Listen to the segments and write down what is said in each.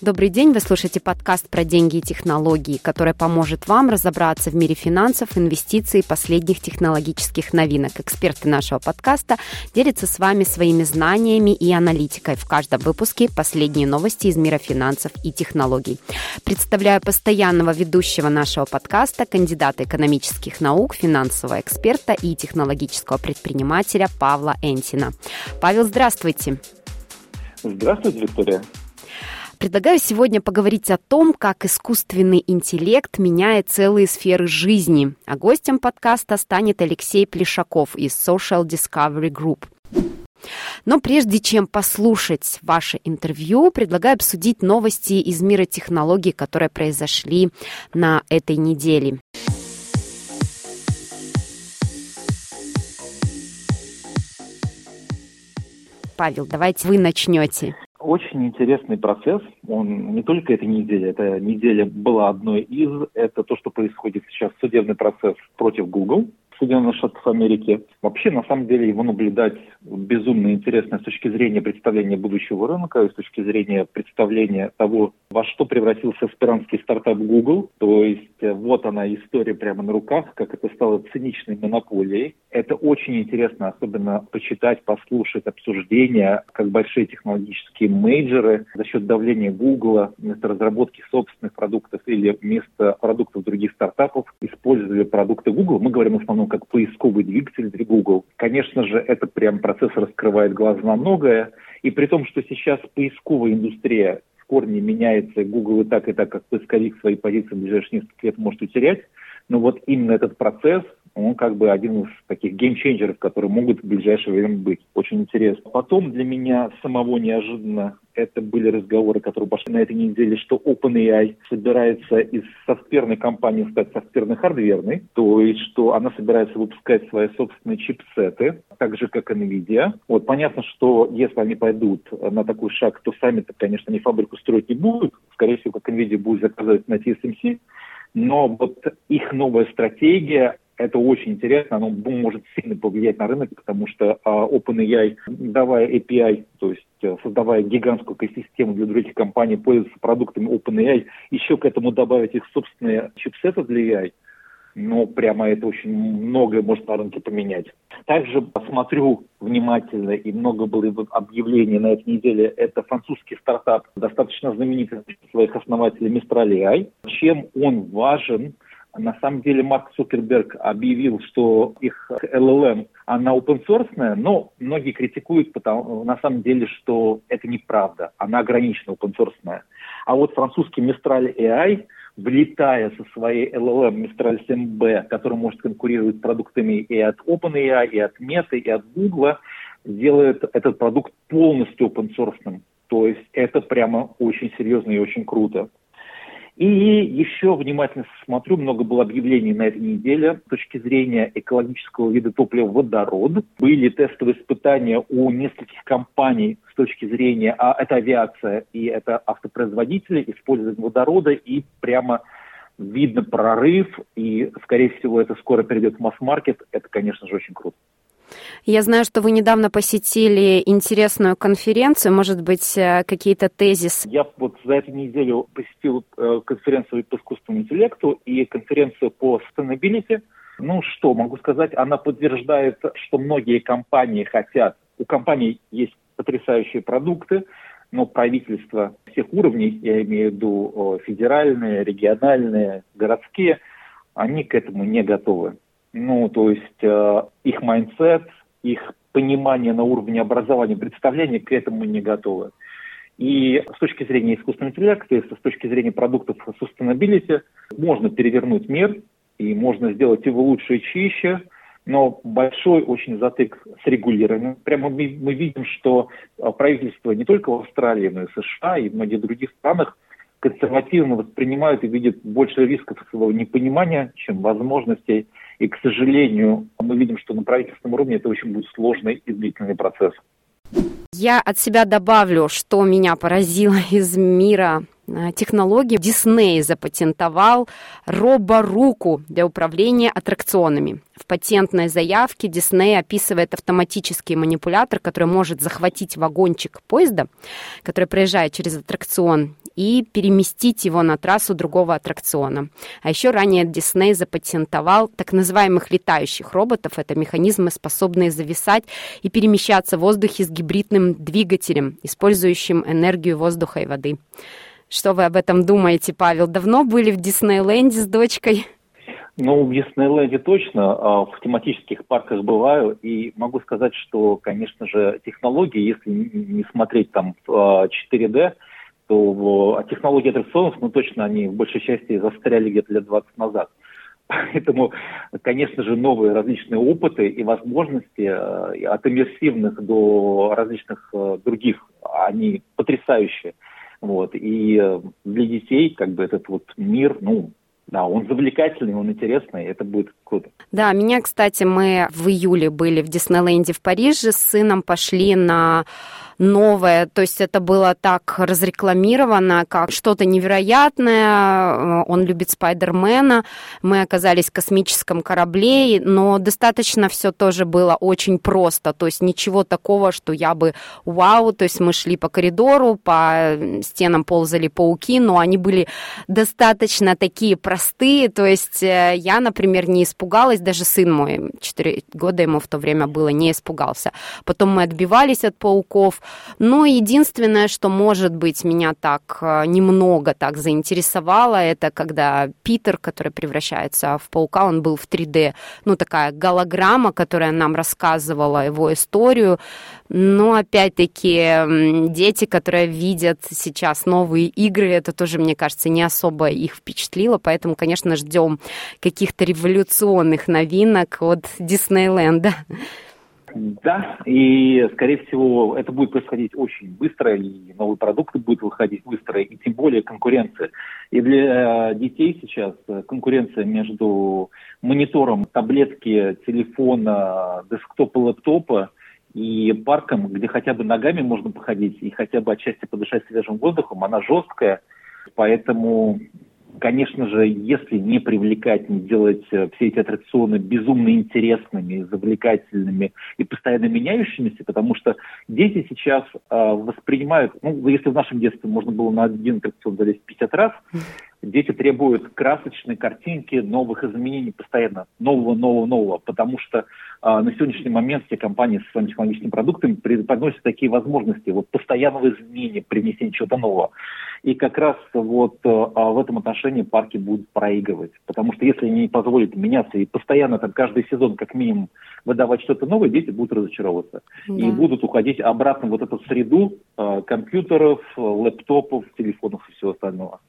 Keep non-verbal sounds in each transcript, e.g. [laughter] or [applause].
Добрый день, вы слушаете подкаст про деньги и технологии, который поможет вам разобраться в мире финансов, инвестиций и последних технологических новинок. Эксперты нашего подкаста делятся с вами своими знаниями и аналитикой. В каждом выпуске последние новости из мира финансов и технологий. Представляю постоянного ведущего нашего подкаста, кандидата экономических наук, финансового эксперта и технологического предпринимателя Павла Энтина. Павел, здравствуйте. Здравствуйте, Виктория. Предлагаю сегодня поговорить о том, как искусственный интеллект меняет целые сферы жизни. А гостем подкаста станет Алексей Плешаков из Social Discovery Group. Но прежде чем послушать ваше интервью, предлагаю обсудить новости из мира технологий, которые произошли на этой неделе. Павел, давайте вы начнете. Очень интересный процесс. Он не только эта неделя, эта неделя была одной из. Это то, что происходит сейчас судебный процесс против Google. Соединенных Штатов Америки. Вообще, на самом деле, его наблюдать безумно интересно с точки зрения представления будущего рынка, с точки зрения представления того, во что превратился аспирантский стартап Google. То есть э, вот она история прямо на руках, как это стало циничной монополией. Это очень интересно, особенно почитать, послушать обсуждения, как большие технологические мейджеры за счет давления Google вместо разработки собственных продуктов или вместо продуктов других стартапов использовали продукты Google. Мы говорим в основном как поисковый двигатель для Google. Конечно же, это прям процесс раскрывает глаза на многое. И при том, что сейчас поисковая индустрия в корне меняется, Google и так, и так, как поисковик свои позиции в ближайшие несколько лет может утерять, но вот именно этот процесс он как бы один из таких геймченджеров, которые могут в ближайшее время быть. Очень интересно. Потом для меня самого неожиданно это были разговоры, которые пошли на этой неделе, что OpenAI собирается из софтверной компании стать софтверно-хардверной, то есть что она собирается выпускать свои собственные чипсеты, так же, как NVIDIA. Вот понятно, что если они пойдут на такой шаг, то сами-то, конечно, они фабрику строить не будут. Скорее всего, как NVIDIA будет заказывать на TSMC. Но вот их новая стратегия это очень интересно, оно может сильно повлиять на рынок, потому что а, OpenAI, давая API, то есть э, создавая гигантскую экосистему для других компаний, пользоваться продуктами OpenAI, еще к этому добавить их собственные чипсеты для AI – но прямо это очень многое может на рынке поменять. Также смотрю внимательно, и много было объявлений на этой неделе, это французский стартап, достаточно знаменитый своих основателей Mistral AI. Чем он важен? На самом деле Марк Цукерберг объявил, что их LLM, она open source, но многие критикуют потому, на самом деле, что это неправда, она ограничена open source. А вот французский Mistral AI – влетая со своей LLM Mistral 7B, который может конкурировать с продуктами и от OpenAI, и от Meta, и от Google, делает этот продукт полностью open source. То есть это прямо очень серьезно и очень круто. И еще внимательно смотрю, много было объявлений на этой неделе с точки зрения экологического вида топлива водород. Были тестовые испытания у нескольких компаний с точки зрения, а это авиация и это автопроизводители, использования водорода, и прямо видно прорыв, и, скорее всего, это скоро перейдет в масс-маркет. Это, конечно же, очень круто. Я знаю, что вы недавно посетили интересную конференцию, может быть, э, какие-то тезисы. Я вот за эту неделю посетил э, конференцию по искусственному интеллекту и конференцию по sustainability. Ну что, могу сказать, она подтверждает, что многие компании хотят, у компаний есть потрясающие продукты, но правительства всех уровней, я имею в виду федеральные, региональные, городские, они к этому не готовы. Ну, то есть э, их mindset, их понимание на уровне образования, представления к этому не готовы. И с точки зрения искусственного интеллекта, с точки зрения продуктов sustainability, можно перевернуть мир, и можно сделать его лучше и чище, но большой очень затык с регулированием. Прямо мы, мы видим, что э, правительство не только в Австралии, но и в США и в многих других странах консервативно воспринимают и видят больше рисков своего непонимания, чем возможностей. И, к сожалению, мы видим, что на правительственном уровне это очень будет сложный и длительный процесс. Я от себя добавлю, что меня поразило из мира э, технологии Дисней запатентовал роборуку для управления аттракционами. В патентной заявке Дисней описывает автоматический манипулятор, который может захватить вагончик поезда, который проезжает через аттракцион, и переместить его на трассу другого аттракциона. А еще ранее Дисней запатентовал так называемых летающих роботов. Это механизмы, способные зависать и перемещаться в воздухе с гибридным двигателем, использующим энергию воздуха и воды. Что вы об этом думаете, Павел? Давно были в Диснейленде с дочкой? Ну, в Диснейленде точно, а в тематических парках бываю, и могу сказать, что, конечно же, технологии, если не смотреть там в 4D, а, то а технологии аттракционов, ну, точно они в большей части застряли где-то лет 20 назад. [laughs] Поэтому, конечно же, новые различные опыты и возможности от иммерсивных до различных других, они потрясающие. Вот. И э, для детей как бы этот вот мир, ну, да, он завлекательный, он интересный, это будет круто. Да, меня, кстати, мы в июле были в Диснейленде в Париже с сыном, пошли на новое, то есть это было так разрекламировано, как что-то невероятное, он любит Спайдермена, мы оказались в космическом корабле, но достаточно все тоже было очень просто, то есть ничего такого, что я бы вау, то есть мы шли по коридору, по стенам ползали пауки, но они были достаточно такие простые, то есть э, я, например, не испугалась, даже сын мой, 4 года ему в то время было, не испугался. Потом мы отбивались от пауков, но единственное, что, может быть, меня так э, немного так заинтересовало, это когда Питер, который превращается в паука, он был в 3D, ну, такая голограмма, которая нам рассказывала его историю. Но, опять-таки, дети, которые видят сейчас новые игры, это тоже, мне кажется, не особо их впечатлило, поэтому, конечно, ждем каких-то революционных новинок от Диснейленда. Да, и, скорее всего, это будет происходить очень быстро, и новые продукты будут выходить быстро, и тем более конкуренция. И для детей сейчас конкуренция между монитором таблетки, телефона, десктопа, лэптопа и парком, где хотя бы ногами можно походить и хотя бы отчасти подышать свежим воздухом, она жесткая. Поэтому Конечно же, если не привлекать, не делать э, все эти аттракционы безумно интересными, завлекательными и постоянно меняющимися, потому что дети сейчас э, воспринимают, ну, если в нашем детстве можно было на один аттракцион залезть 50 раз, дети требуют красочной картинки, новых изменений постоянно, нового, нового, нового, потому что а, на сегодняшний момент все компании со своими технологическими продуктами преподносят такие возможности вот постоянного изменения, привнесения чего-то нового. И как раз вот а, в этом отношении парки будут проигрывать, потому что если они не позволят меняться и постоянно там каждый сезон как минимум выдавать что-то новое, дети будут разочаровываться да. и будут уходить обратно в вот эту среду а, компьютеров, лэптопов, телефонов и всего остального.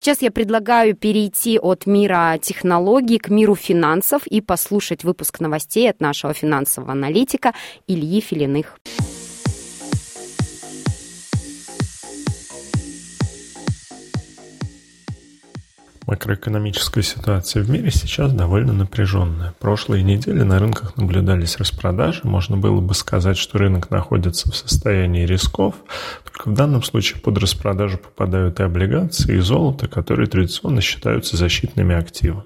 Сейчас я предлагаю перейти от мира технологий к миру финансов и послушать выпуск новостей от нашего финансового аналитика Ильи Филиных. Макроэкономическая ситуация в мире сейчас довольно напряженная. Прошлые недели на рынках наблюдались распродажи. Можно было бы сказать, что рынок находится в состоянии рисков. Только в данном случае под распродажу попадают и облигации, и золото, которые традиционно считаются защитными активами.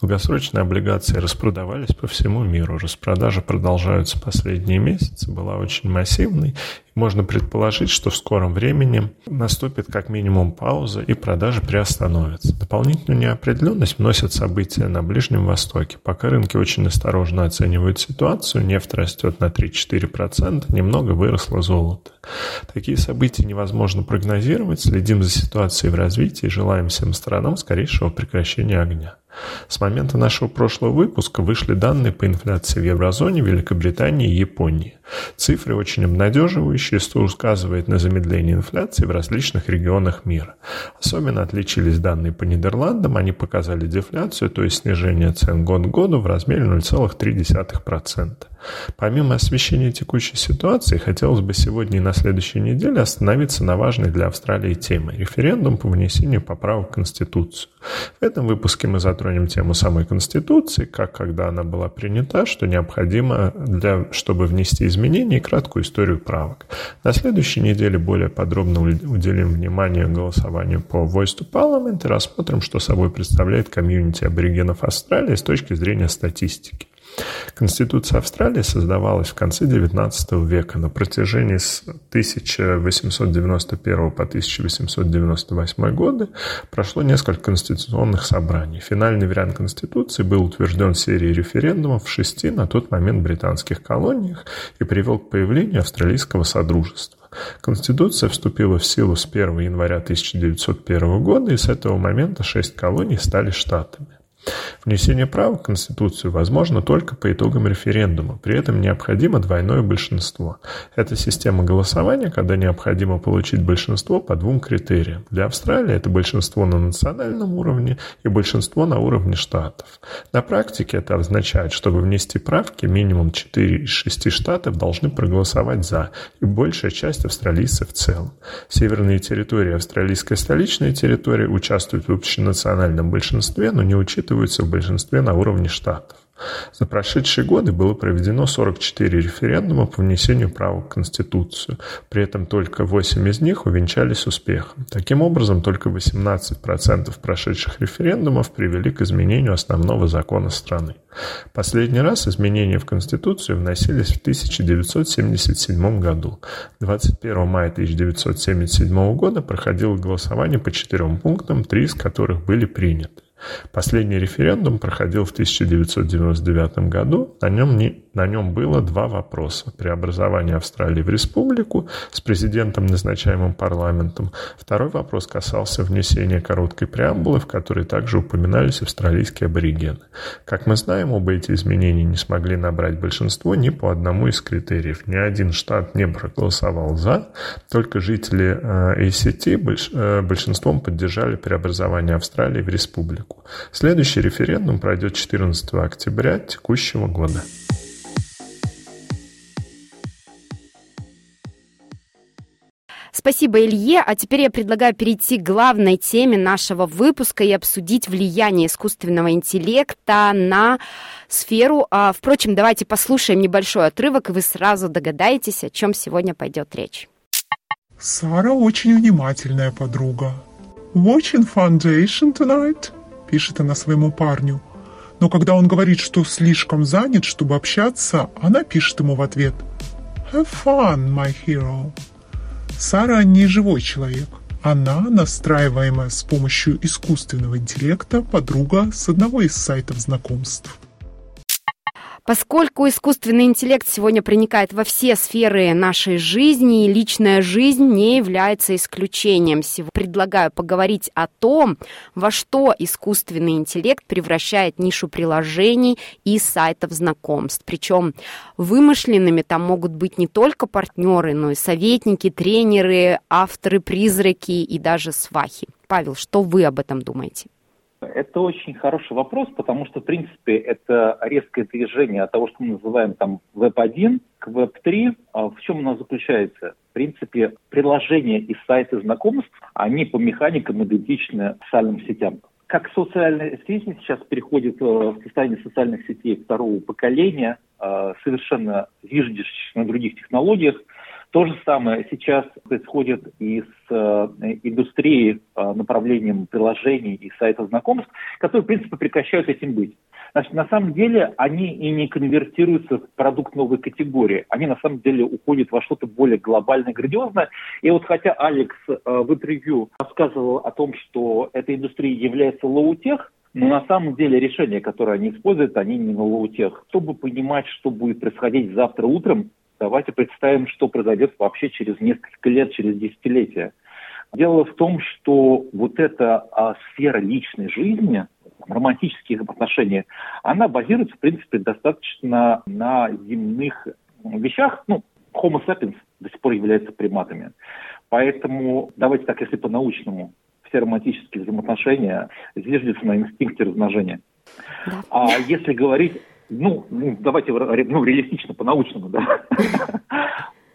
Долгосрочные облигации распродавались по всему миру. Распродажи продолжаются последние месяцы, была очень массивной. Можно предположить, что в скором времени наступит как минимум пауза и продажи приостановятся. Дополнительную неопределенность вносят события на Ближнем Востоке. Пока рынки очень осторожно оценивают ситуацию, нефть растет на 3-4%, немного выросло золото. Такие события невозможно прогнозировать, следим за ситуацией в развитии и желаем всем сторонам скорейшего прекращения огня. С момента нашего прошлого выпуска вышли данные по инфляции в еврозоне, Великобритании и Японии. Цифры очень обнадеживающие, что указывает на замедление инфляции в различных регионах мира. Особенно отличились данные по Нидерландам, они показали дефляцию, то есть снижение цен год к году в размере 0,3%. Помимо освещения текущей ситуации, хотелось бы сегодня и на следующей неделе остановиться на важной для Австралии теме – референдум по внесению поправок в Конституцию. В этом выпуске мы затронем тему самой Конституции, как когда она была принята, что необходимо, для, чтобы внести изменения и краткую историю правок. На следующей неделе более подробно уделим внимание голосованию по Voice to Parliament и рассмотрим, что собой представляет комьюнити аборигенов Австралии с точки зрения статистики. Конституция Австралии создавалась в конце XIX века. На протяжении с 1891 по 1898 годы прошло несколько конституционных собраний. Финальный вариант Конституции был утвержден серией референдумов в шести на тот момент британских колониях и привел к появлению австралийского содружества. Конституция вступила в силу с 1 января 1901 года, и с этого момента шесть колоний стали штатами. Внесение права в Конституцию возможно только по итогам референдума, при этом необходимо двойное большинство. Это система голосования, когда необходимо получить большинство по двум критериям. Для Австралии это большинство на национальном уровне и большинство на уровне штатов. На практике это означает, чтобы внести правки, минимум 4 из 6 штатов должны проголосовать «за», и большая часть австралийцев в целом. Северные территории австралийской столичной территории участвуют в общенациональном большинстве, но не учитываются в большинстве на уровне штатов. За прошедшие годы было проведено 44 референдума по внесению права в Конституцию. При этом только 8 из них увенчались успехом. Таким образом, только 18% прошедших референдумов привели к изменению основного закона страны. Последний раз изменения в Конституцию вносились в 1977 году. 21 мая 1977 года проходило голосование по четырем пунктам, три из которых были приняты. Последний референдум проходил в 1999 году. На нем, не, на нем было два вопроса. Преобразование Австралии в республику с президентом, назначаемым парламентом. Второй вопрос касался внесения короткой преамбулы, в которой также упоминались австралийские аборигены. Как мы знаем, оба эти изменения не смогли набрать большинство ни по одному из критериев. Ни один штат не проголосовал «за», только жители э, ACT э, большинством поддержали преобразование Австралии в республику. Следующий референдум пройдет 14 октября текущего года. Спасибо, Илье. А теперь я предлагаю перейти к главной теме нашего выпуска и обсудить влияние искусственного интеллекта на сферу. А, впрочем, давайте послушаем небольшой отрывок, и вы сразу догадаетесь, о чем сегодня пойдет речь. Сара очень внимательная подруга. Watching Foundation tonight? пишет она своему парню. Но когда он говорит, что слишком занят, чтобы общаться, она пишет ему в ответ «Have fun, my hero». Сара не живой человек. Она, настраиваемая с помощью искусственного интеллекта, подруга с одного из сайтов знакомств. Поскольку искусственный интеллект сегодня проникает во все сферы нашей жизни, и личная жизнь не является исключением. Сегодня предлагаю поговорить о том, во что искусственный интеллект превращает нишу приложений и сайтов знакомств. Причем вымышленными там могут быть не только партнеры, но и советники, тренеры, авторы, призраки и даже свахи. Павел, что вы об этом думаете? Это очень хороший вопрос, потому что, в принципе, это резкое движение от того, что мы называем там Web1 к Web3. А в чем оно заключается? В принципе, приложения и сайты знакомств, они по механикам идентичны социальным сетям. Как социальные сети сейчас переходят э, в состояние социальных сетей второго поколения, э, совершенно зиждящихся на других технологиях, то же самое сейчас происходит и с э, индустрией, э, направлением приложений и сайтов знакомств, которые, в принципе, прекращают этим быть. Значит, на самом деле они и не конвертируются в продукт новой категории. Они на самом деле уходят во что-то более глобальное, грандиозное. И вот хотя Алекс э, в интервью рассказывал о том, что эта индустрия является лоу-тех, но на самом деле решения, которые они используют, они не на лоу-тех. Чтобы понимать, что будет происходить завтра утром, Давайте представим, что произойдет вообще через несколько лет, через десятилетия. Дело в том, что вот эта а, сфера личной жизни, романтических отношений, она базируется, в принципе, достаточно на земных вещах. Ну, Homo sapiens до сих пор является приматами. Поэтому давайте так, если по-научному, все романтические взаимоотношения зиждятся на инстинкте размножения. Да. А если говорить Ну, ну давайте ну, реалистично, по-научному, да.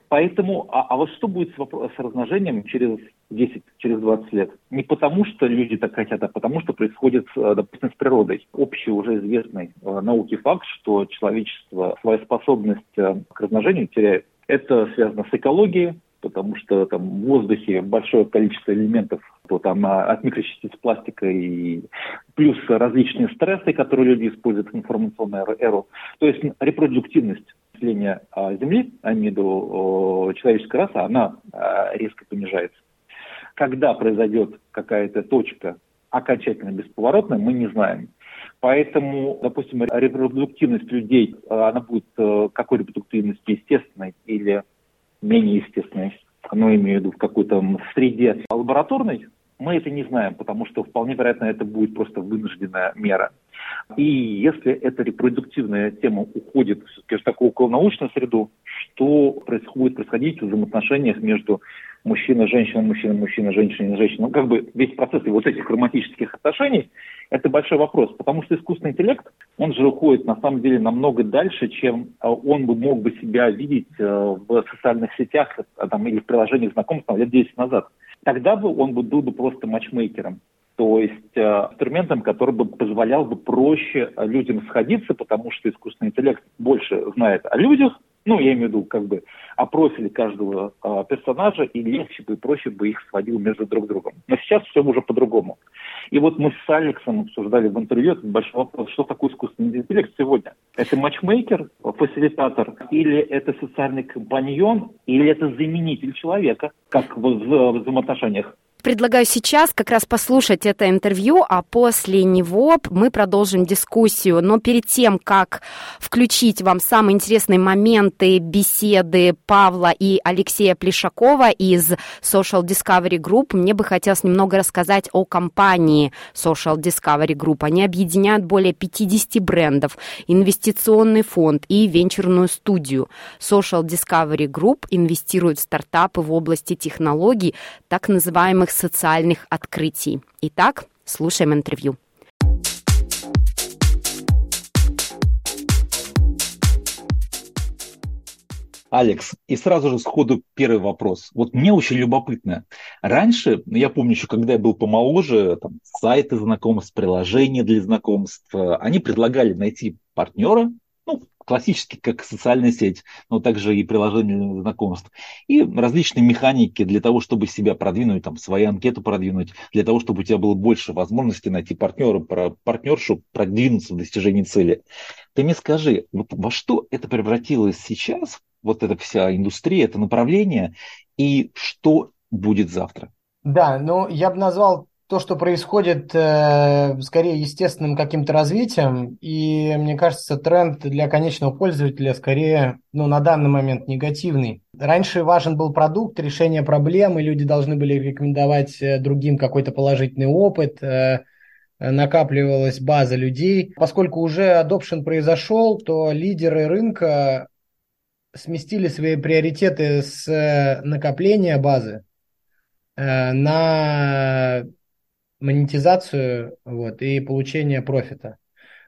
Поэтому, а, а вот что будет с, вопрос, с размножением через 10, через 20 лет? Не потому, что люди так хотят, а потому, что происходит, э, допустим, с природой. Общий уже известный э, науке факт, что человечество свою способность э, к размножению теряет. Это связано с экологией, потому что там в воздухе большое количество элементов, то там а, от микрочастиц пластика и плюс различные стрессы, которые люди используют в информационную эру. То есть репродуктивность населения а, Земли, а не до человеческой расы, она а, резко понижается. Когда произойдет какая-то точка окончательно бесповоротная, мы не знаем. Поэтому, допустим, репродуктивность людей, она будет э, какой репродуктивности естественной или менее естественной, но имею в виду в какой-то среде лабораторной, мы это не знаем, потому что вполне вероятно это будет просто вынужденная мера. И если эта репродуктивная тема уходит все-таки в такую околонаучную среду, что происходит происходить в взаимоотношениях между мужчиной, женщиной, мужчиной, мужчиной, женщиной, женщиной. Ну, как бы весь процесс вот этих романтических отношений – это большой вопрос, потому что искусственный интеллект, он же уходит на самом деле намного дальше, чем а, он бы мог бы себя видеть э, в социальных сетях а, там, или в приложениях знакомств лет 10 назад. Тогда бы он бы был бы просто матчмейкером то есть э, инструментом, который бы позволял бы проще людям сходиться, потому что искусственный интеллект больше знает о людях, ну, я имею в виду, как бы, о каждого э, персонажа, и легче бы и проще бы их сводил между друг другом. Но сейчас все уже по-другому. И вот мы с Алексом обсуждали в интервью этот большой вопрос, что такое искусственный интеллект сегодня? Это матчмейкер, фасилитатор, или это социальный компаньон, или это заменитель человека, как в, в взаимоотношениях? Предлагаю сейчас как раз послушать это интервью, а после него мы продолжим дискуссию. Но перед тем, как включить вам самые интересные моменты беседы Павла и Алексея Плешакова из Social Discovery Group, мне бы хотелось немного рассказать о компании Social Discovery Group. Они объединяют более 50 брендов, инвестиционный фонд и венчурную студию. Social Discovery Group инвестирует в стартапы в области технологий, так называемых социальных открытий. Итак, слушаем интервью. Алекс, и сразу же сходу первый вопрос. Вот мне очень любопытно. Раньше, ну, я помню еще, когда я был помоложе, там, сайты знакомств, приложения для знакомств, они предлагали найти партнера, классически как социальная сеть, но также и приложение знакомств. И различные механики для того, чтобы себя продвинуть, там, свою анкету продвинуть, для того, чтобы у тебя было больше возможностей найти партнера, партнершу, продвинуться в достижении цели. Ты мне скажи, во что это превратилось сейчас, вот эта вся индустрия, это направление, и что будет завтра? Да, ну я бы назвал то, что происходит, э, скорее естественным каким-то развитием, и мне кажется, тренд для конечного пользователя скорее, ну, на данный момент негативный. Раньше важен был продукт, решение проблемы, люди должны были рекомендовать э, другим какой-то положительный опыт, э, накапливалась база людей. Поскольку уже adoption произошел, то лидеры рынка сместили свои приоритеты с накопления базы на монетизацию вот, и получение профита.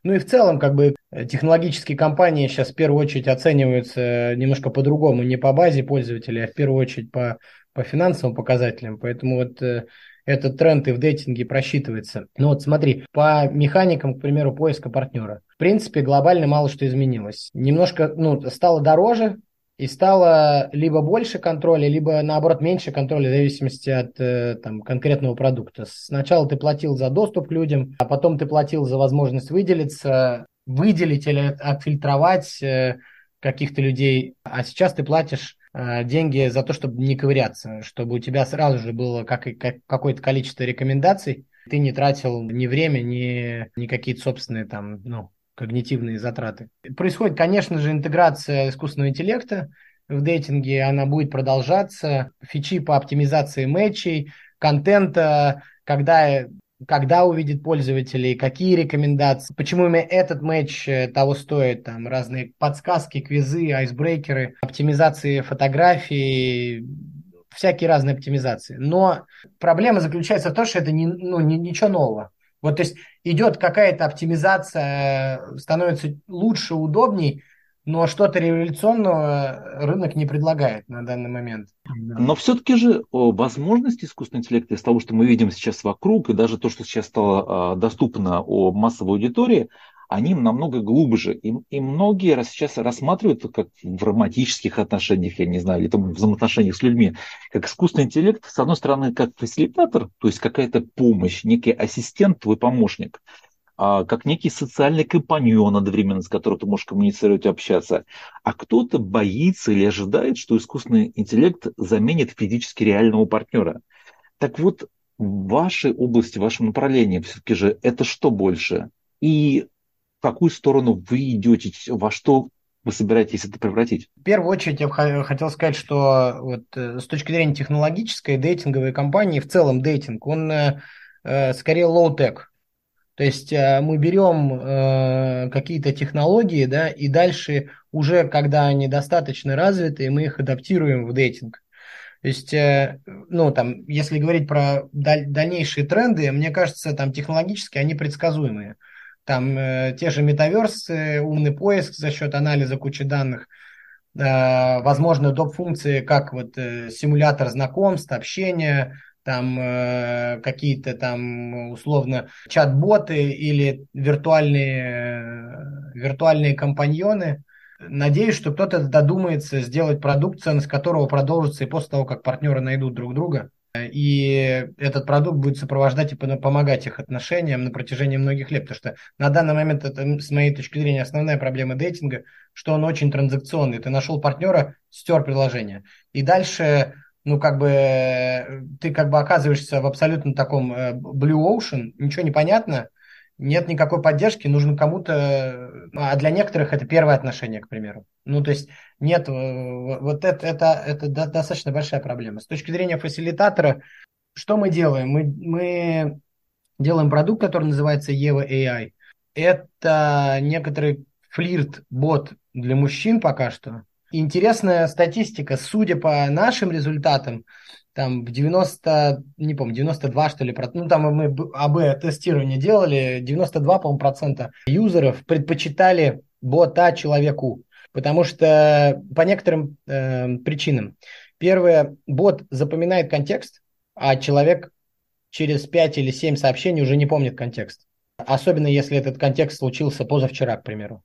Ну и в целом, как бы, технологические компании сейчас в первую очередь оцениваются немножко по-другому, не по базе пользователей, а в первую очередь по, по финансовым показателям. Поэтому вот э, этот тренд и в дейтинге просчитывается. Ну вот смотри, по механикам, к примеру, поиска партнера. В принципе, глобально мало что изменилось. Немножко, ну, стало дороже, и стало либо больше контроля, либо наоборот меньше контроля в зависимости от э, там, конкретного продукта. Сначала ты платил за доступ к людям, а потом ты платил за возможность выделиться, выделить или отфильтровать э, каких-то людей, а сейчас ты платишь э, деньги за то, чтобы не ковыряться, чтобы у тебя сразу же было как, как, какое-то количество рекомендаций, ты не тратил ни время, ни, ни какие-то собственные там, ну, когнитивные затраты. Происходит, конечно же, интеграция искусственного интеллекта в дейтинге, она будет продолжаться. Фичи по оптимизации матчей, контента, когда когда увидит пользователей, какие рекомендации, почему именно этот матч э, того стоит, там разные подсказки, квизы, айсбрейкеры, оптимизации фотографий, всякие разные оптимизации. Но проблема заключается в том, что это не, ну, не, ничего нового. Вот, то есть идет какая-то оптимизация, становится лучше, удобней, но что-то революционного рынок не предлагает на данный момент. Но все-таки же возможности искусственного интеллекта из того, что мы видим сейчас вокруг, и даже то, что сейчас стало а, доступно о массовой аудитории, они намного глубже. И, и многие сейчас рассматривают как в романтических отношениях, я не знаю, или там в взаимоотношениях с людьми, как искусственный интеллект, с одной стороны, как фасилитатор, то есть какая-то помощь, некий ассистент, твой помощник, а, как некий социальный компаньон одновременно, с которым ты можешь коммуницировать и общаться. А кто-то боится или ожидает, что искусственный интеллект заменит физически реального партнера. Так вот, в вашей области, в вашем направлении все-таки же это что больше? И в какую сторону вы идете, во что вы собираетесь это превратить? В первую очередь я бы хотел сказать, что вот э, с точки зрения технологической, дейтинговой компании, в целом дейтинг, он э, э скорее low-tech. То есть мы берем какие-то технологии, да, и дальше уже, когда они достаточно развиты, мы их адаптируем в дейтинг. То есть, ну, там, если говорить про даль- дальнейшие тренды, мне кажется, там технологически они предсказуемые. Там э, те же метаверсы, умный поиск за счет анализа кучи данных, э, возможно, доп-функции, как вот э, симулятор знакомств, общения, там э, какие-то там условно чат-боты или виртуальные, э, виртуальные компаньоны. Надеюсь, что кто-то додумается сделать продукт, ценность которого продолжится и после того, как партнеры найдут друг друга. И этот продукт будет сопровождать и помогать их отношениям на протяжении многих лет. Потому что на данный момент это, с моей точки зрения, основная проблема дейтинга, что он очень транзакционный. Ты нашел партнера, стер приложение. И дальше ну, как бы, ты как бы оказываешься в абсолютно таком э, blue ocean, ничего не понятно, нет никакой поддержки, нужно кому-то, а для некоторых это первое отношение, к примеру. Ну, то есть нет, э, вот это, это, это достаточно большая проблема. С точки зрения фасилитатора, что мы делаем? Мы, мы делаем продукт, который называется Eva AI. Это некоторый флирт-бот для мужчин пока что. Интересная статистика, судя по нашим результатам, там в 90, не помню, 92 что ли, ну там мы АБ тестирование делали, 92, по-моему, процента юзеров предпочитали бота человеку, потому что по некоторым э, причинам. Первое, бот запоминает контекст, а человек через 5 или 7 сообщений уже не помнит контекст. Особенно если этот контекст случился позавчера, к примеру.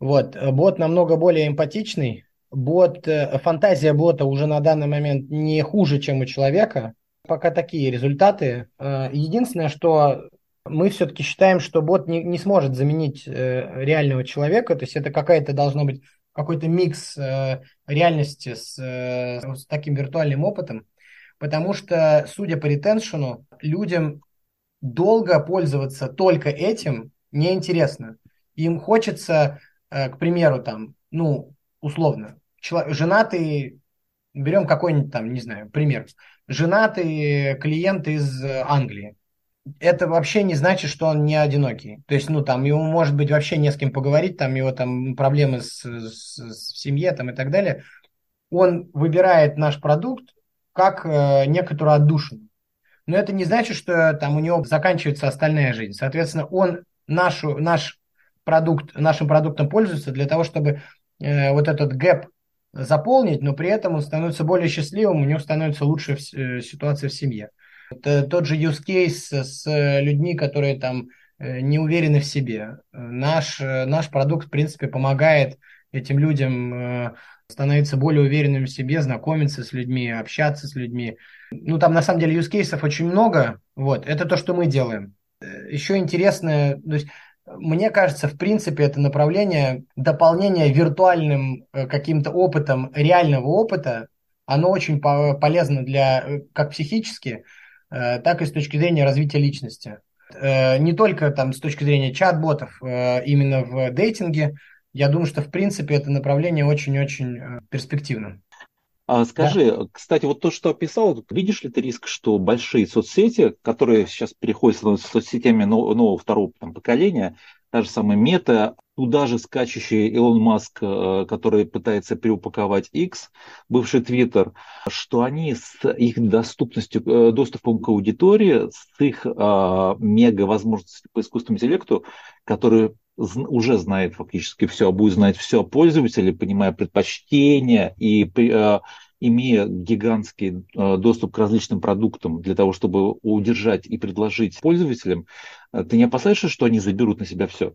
Вот, бот намного более эмпатичный, бот, э, фантазия бота уже на данный момент не хуже, чем у человека. Пока такие результаты. Э, единственное, что мы все-таки считаем, что бот не, не сможет заменить э, реального человека, то есть это какая-то должно быть какой-то микс реальности с, с таким виртуальным опытом, потому что, судя по ретеншену, людям долго пользоваться только этим неинтересно. Им хочется, к примеру, там, ну, условно, женатый, берем какой-нибудь там, не знаю, пример, женатый клиент из Англии. Это вообще не значит, что он не одинокий. То есть, ну, там, ему может быть вообще не с кем поговорить, там, его там проблемы с, с, с семье, там, и так далее. Он выбирает наш продукт как э, некоторую отдушину. Но это не значит, что там у него заканчивается остальная жизнь. Соответственно, он нашу, наш продукт, нашим продуктом пользуется для того, чтобы э, вот этот гэп заполнить, но при этом он становится более счастливым, у него становится лучше э, ситуация в семье. Это тот же use case с людьми, которые там э, не уверены в себе. Наш, э, наш продукт, в принципе, помогает этим людям становиться более уверенными в себе, знакомиться с людьми, общаться с людьми. Ну, там на самом деле use cases очень много. Вот, это то, что мы делаем. Еще интересно, то есть мне кажется, в принципе, это направление дополнения виртуальным э, каким-то опытом реального опыта, оно очень полезно для э, как психически, э, так и с точки зрения развития личности. Не только там с точки зрения чат-ботов, именно в дейтинге, я думаю, что в принципе это направление очень-очень перспективно. А скажи, да. кстати, вот то, что описал, видишь ли ты риск, что большие соцсети, которые сейчас переходят становятся соцсетями нового, нового второго там, поколения, та же самая мета, туда же скачущий Илон Маск, э, который пытается переупаковать X, бывший Twitter, что они с их доступностью, э, доступом к аудитории, с их а, мега возможностями по искусственному интеллекту, который уже знает фактически все, а будет знать все о пользователе, понимая предпочтения и э, имея гигантский доступ к различным продуктам для того, чтобы удержать и предложить пользователям, ты не опасаешься, что они заберут на себя все?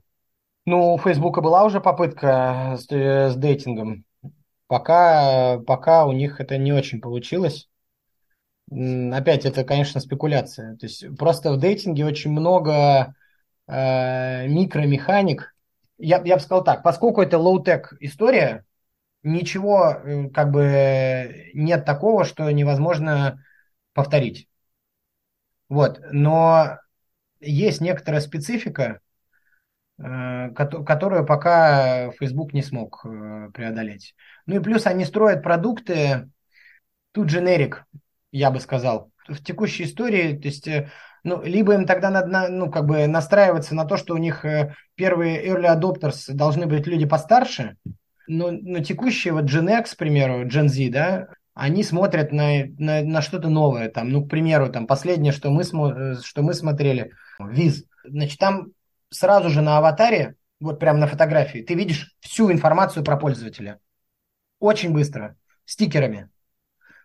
Ну, у Фейсбука была уже попытка с, с dating ом. Пока, пока у них это не очень получилось. Опять, это, конечно, спекуляция. То есть просто в dating е очень много э, микромеханик. Я, я бы сказал так, поскольку это low-tech история, ничего э, как бы нет такого, что невозможно повторить. Вот. Но есть некоторая специфика, Э, которую пока Facebook не смог преодолеть. Ну и плюс они строят продукты, тут дженерик, я бы сказал. В текущей истории, то есть, ну, либо им тогда надо, ну, как бы настраиваться на то, что у них первые early adopters должны быть люди постарше, но, но текущие, вот Gen X, к примеру, Gen Z, да, они смотрят на, на, на что-то новое, там, ну, к примеру, там, последнее, что мы, что мы смотрели, Виз, значит, там сразу же на аватаре, вот прямо на фотографии, ты видишь всю информацию про пользователя. Очень быстро, стикерами.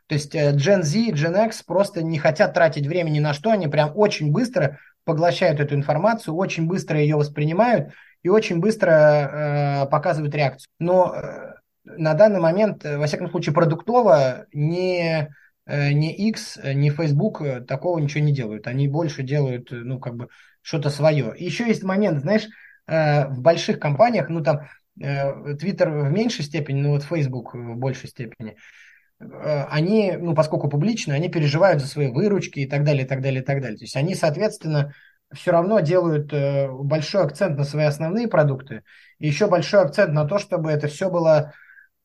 То есть э, Gen Z, Gen X просто не хотят тратить время ни на что, они прям очень быстро поглощают эту информацию, очень быстро ее воспринимают и очень быстро э, показывают реакцию. Но э, на данный момент, э, во всяком случае, продуктово не, э, не X, не Facebook такого ничего не делают. Они больше делают, ну, как бы что-то свое. еще есть момент, знаешь, э, в больших компаниях, ну там э, Twitter в меньшей степени, ну вот Facebook в большей степени, э, они, ну поскольку публичные, они переживают за свои выручки и так далее, и так далее, и так далее. То есть они, соответственно, все равно делают большой акцент на свои основные продукты и еще большой акцент на то, чтобы это все было...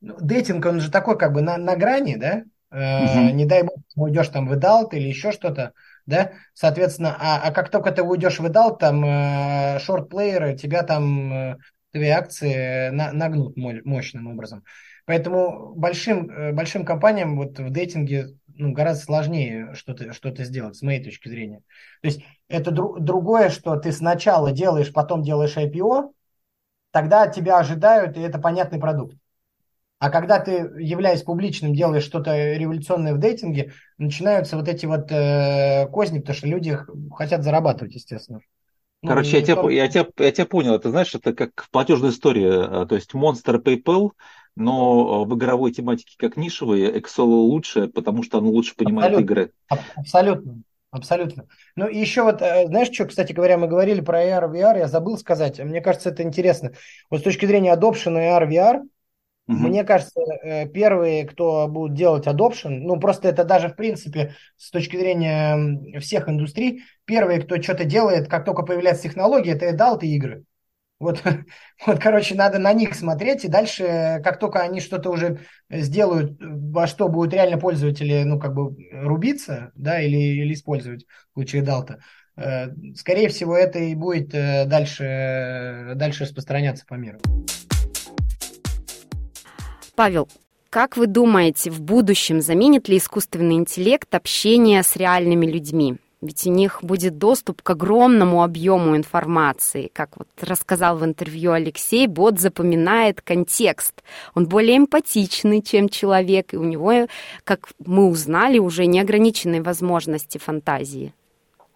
Ну, дейтинг, он же такой как бы на, на грани, да? Uh-huh. Не дай бог, уйдешь там в Эдалт или еще что-то да, соответственно, а, а как только ты уйдешь в Эдал, там э, шорт-плееры тебя там, э, твои акции на, нагнут мощным образом. Поэтому большим, э, большим компаниям вот в дейтинге ну, гораздо сложнее что-то что сделать, с моей точки зрения. То есть это дру, другое, что ты сначала делаешь, потом делаешь IPO, тогда тебя ожидают, и это понятный продукт. А когда ты, являясь публичным, делаешь что-то революционное в дейтинге, начинаются вот эти вот э, козни, потому что люди хотят зарабатывать, естественно. Ну, Короче, я, тебя, я, тебя, я тебя понял. Это знаешь, это как в платежной истории. Э, то есть монстр PayPal, но в игровой тематике как нишевые, Excel лучше, потому что оно лучше понимает абсолютно, игры. Абсолютно. Абсолютно. Ну и еще вот, э, знаешь, что, кстати говоря, мы говорили про AR, VR, я забыл сказать, мне кажется, это интересно. Вот с точки зрения adoption AR, VR, Угу. Мне кажется, э, первые, кто будут делать adoption, ну просто это даже в принципе с точки зрения всех индустрий, первые, кто что-то делает, как только появляется технология, это adult игры. Вот, [laughs] вот, короче, надо на них смотреть, и дальше, как только они что-то уже сделают, во что будут реально пользователи, ну, как бы рубиться, да, или, или использовать в случае Далта, э, скорее всего, это и будет э, дальше, дальше распространяться по миру. Павел, как вы думаете, в будущем заменит ли искусственный интеллект общение с реальными людьми? Ведь у них будет доступ к огромному объему информации. Как вот рассказал в интервью Алексей, бот запоминает контекст. Он более эмпатичный, чем человек, и у него, как мы узнали, уже неограниченные возможности фантазии.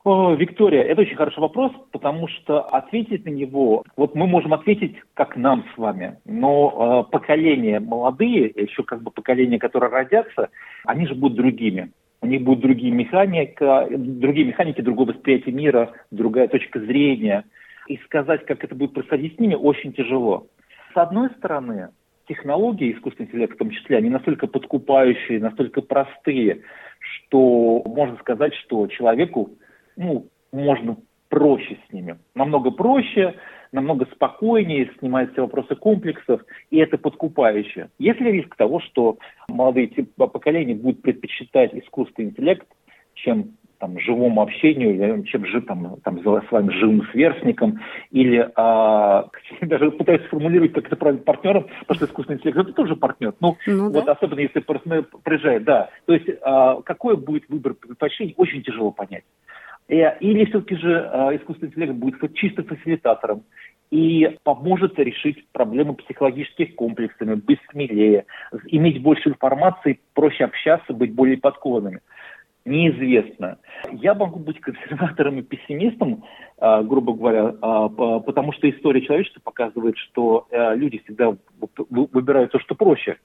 О, Виктория, это очень хороший вопрос, потому что ответить на него, вот мы можем ответить как нам с вами, но э, поколения молодые, еще как бы поколения, которые родятся, они же будут другими. У них будут другие механики, другие механики, другое восприятие мира, другая точка зрения. И сказать, как это будет происходить с ними, очень тяжело. С одной стороны, технологии искусственного интеллекта в том числе, они настолько подкупающие, настолько простые, что можно сказать, что человеку ну, можно проще с ними. Намного проще, намного спокойнее, снимает все вопросы комплексов, и это подкупающе. Есть ли риск того, что молодые поколения будут предпочитать искусственный интеллект, чем там, живому общению, чем же там, там с вами живым сверстником, или а, [laughs] даже пытаюсь сформулировать, как это правильно партнером, потому что искусственный интеллект это тоже партнер. Ну, ну вот да. особенно если приезжает, да. То есть а, какой будет выбор предпочтений, очень тяжело понять. Э, или все-таки же а, искусственный интеллект будет чисто фасилитатором и поможет решить проблемы психологических комплексами, быть смелее, иметь больше информации, проще общаться, быть более подкованными неизвестно. Я могу быть консерватором и пессимистом, а, грубо говоря, а, потому что история человечества показывает, что э, люди всегда выбирают то, что проще.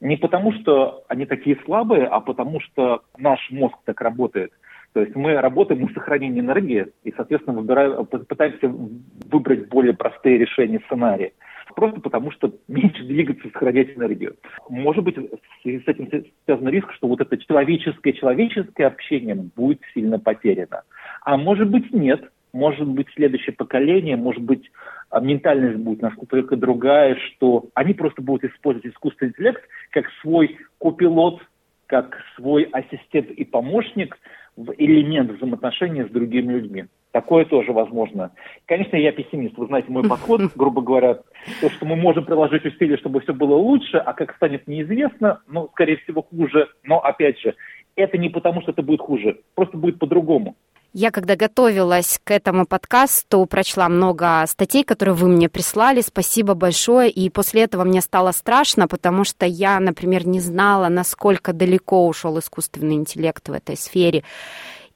Не потому, что они такие слабые, а потому, что наш мозг так работает. То есть мы работаем на сохранении энергии и, соответственно, выбираем, пытаемся выбрать более простые решения сценария просто потому, что меньше двигаться, сохранять энергию. Может быть, с этим связан риск, что вот это человеческое человеческое общение будет сильно потеряно. А может быть, нет. Может быть, следующее поколение, может быть, а, ментальность будет настолько другая, что они просто будут использовать искусственный интеллект как свой копилот, как свой ассистент и помощник в элемент взаимоотношения с другими людьми. Такое тоже возможно. Конечно, я пессимист. Вы знаете мой подход, [laughs] грубо говоря, то, что мы можем приложить усилия, чтобы все было лучше, а как станет неизвестно, ну, скорее всего, хуже. Но, опять же, это не потому, что это будет хуже, просто будет по-другому. Я, когда готовилась к этому подкасту, прочла много статей, которые вы мне прислали. Спасибо большое. И после этого мне стало страшно, потому что я, например, не знала, насколько далеко ушел искусственный интеллект в этой сфере.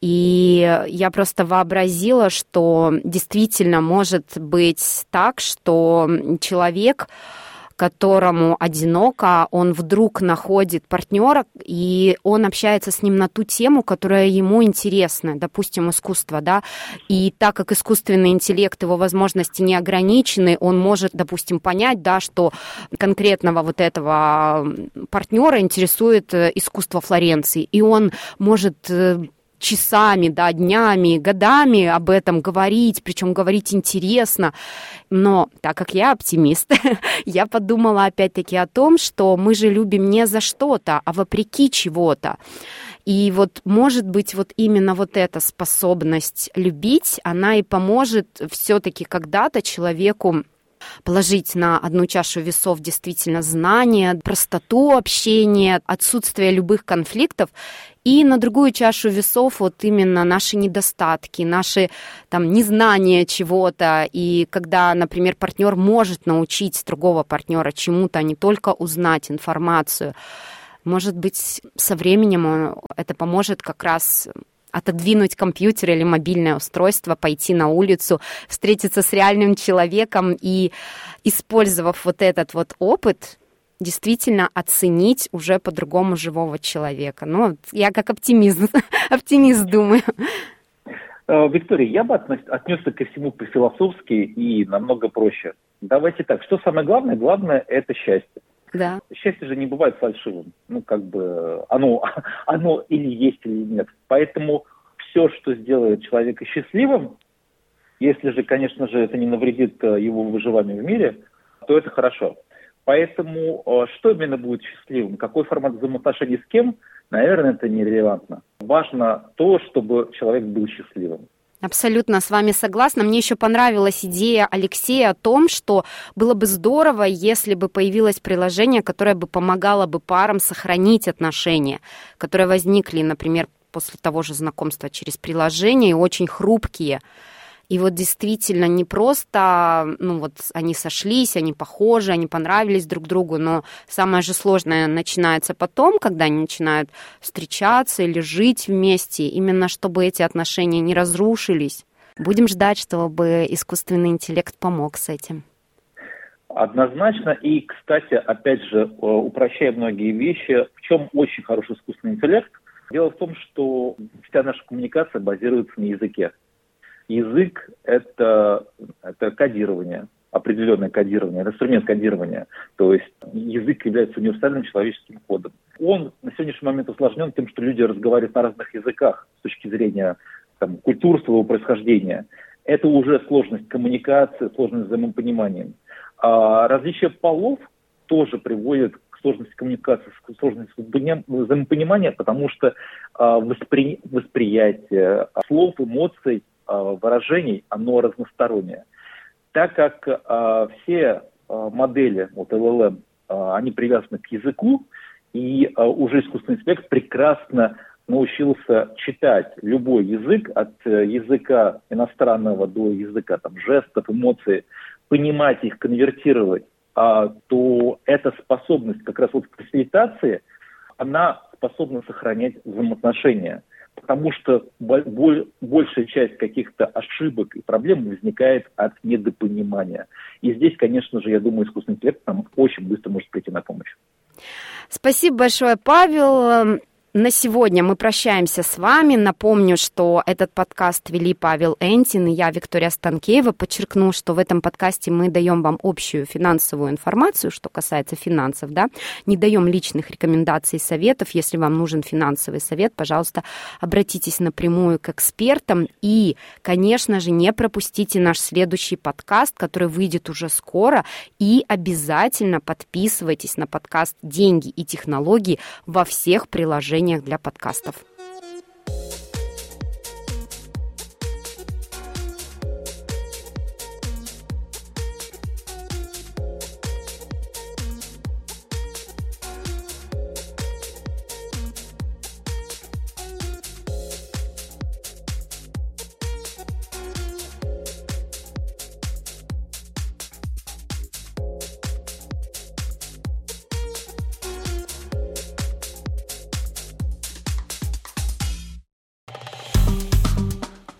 И я просто вообразила, что действительно может быть так, что человек которому одиноко, он вдруг находит партнера, и он общается с ним на ту тему, которая ему интересна, допустим, искусство, да, и так как искусственный интеллект, его возможности не ограничены, он может, допустим, понять, да, что конкретного вот этого партнера интересует э, искусство Флоренции, и он может э, часами, да, днями, годами об этом говорить, причем говорить интересно. Но так как я оптимист, [laughs] я подумала опять-таки о том, что мы же любим не за что-то, а вопреки чего-то. И вот, может быть, вот именно вот эта способность любить, она и поможет все-таки когда-то человеку положить на одну чашу весов действительно знания, простоту общения, отсутствие любых конфликтов, и на другую чашу весов вот именно наши недостатки, наши там незнания чего-то, и когда, например, партнер может научить другого партнера чему-то, а не только узнать информацию, может быть, со временем это поможет как раз отодвинуть компьютер или мобильное устройство, пойти на улицу, встретиться с реальным человеком и, использовав вот этот вот опыт, действительно оценить уже по-другому живого человека. Ну, я как оптимист, [laughs] оптимист думаю. Э, Виктория, я бы отнесся ко всему по-философски и намного проще. Давайте так, что самое главное? Главное – это счастье. Да. Счастье же не бывает фальшивым. Ну, как бы оно, [laughs] оно или есть, или нет. Поэтому все, что сделает человека счастливым, если же, конечно же, это не навредит э, его выживанию в мире, то это хорошо. Поэтому э, что именно будет счастливым, какой формат взаимоотношений с кем, наверное, это нерелевантно. Важно то, чтобы человек был счастливым. Абсолютно с вами согласна. Мне еще понравилась идея Алексея о том, что было бы здорово, если бы появилось приложение, которое бы помогало бы парам сохранить отношения, которые возникли, например, после того же знакомства через приложение, и очень хрупкие. И вот действительно не просто, ну вот они сошлись, они похожи, они понравились друг другу, но самое же сложное начинается потом, когда они начинают встречаться или жить вместе, именно чтобы эти отношения не разрушились. Будем ждать, чтобы искусственный интеллект помог с этим. Однозначно. И, кстати, опять же, э, упрощая многие вещи, в чем очень хороший искусственный интеллект? Дело в том, что вся наша коммуникация базируется на языке. Язык это, это кодирование, определенное кодирование, это инструмент кодирования. То есть язык является универсальным человеческим кодом. Он на сегодняшний момент усложнен тем, что люди разговаривают на разных языках с точки зрения там, культур своего происхождения. Это уже сложность коммуникации, сложность взаимопонимания. А различие полов тоже приводит к сложность коммуникации, сложность взаимопонимания, потому что а, воспри... восприятие слов, эмоций, выражений, оно разностороннее. Так как а, все модели, вот LLM, они привязаны к языку, и уже искусственный интеллект прекрасно научился читать любой язык, от э, языка иностранного до языка там, жестов, эмоций, понимать их, конвертировать, а, то эта способность как раз вот к фасилитации, она способна сохранять взаимоотношения. Потому что большая часть каких-то ошибок и проблем возникает от недопонимания. И здесь, конечно же, я думаю, искусственный интеллект нам очень быстро может прийти на помощь. Спасибо большое, Павел. На сегодня мы прощаемся с вами. Напомню, что этот подкаст вели Павел Энтин и я, Виктория Станкеева. Подчеркну, что в этом подкасте мы даем вам общую финансовую информацию, что касается финансов, да, не даем личных рекомендаций и советов. Если вам нужен финансовый совет, пожалуйста, обратитесь напрямую к экспертам. И, конечно же, не пропустите наш следующий подкаст, который выйдет уже скоро. И обязательно подписывайтесь на подкаст «Деньги и технологии» во всех приложениях приложениях для подкастов.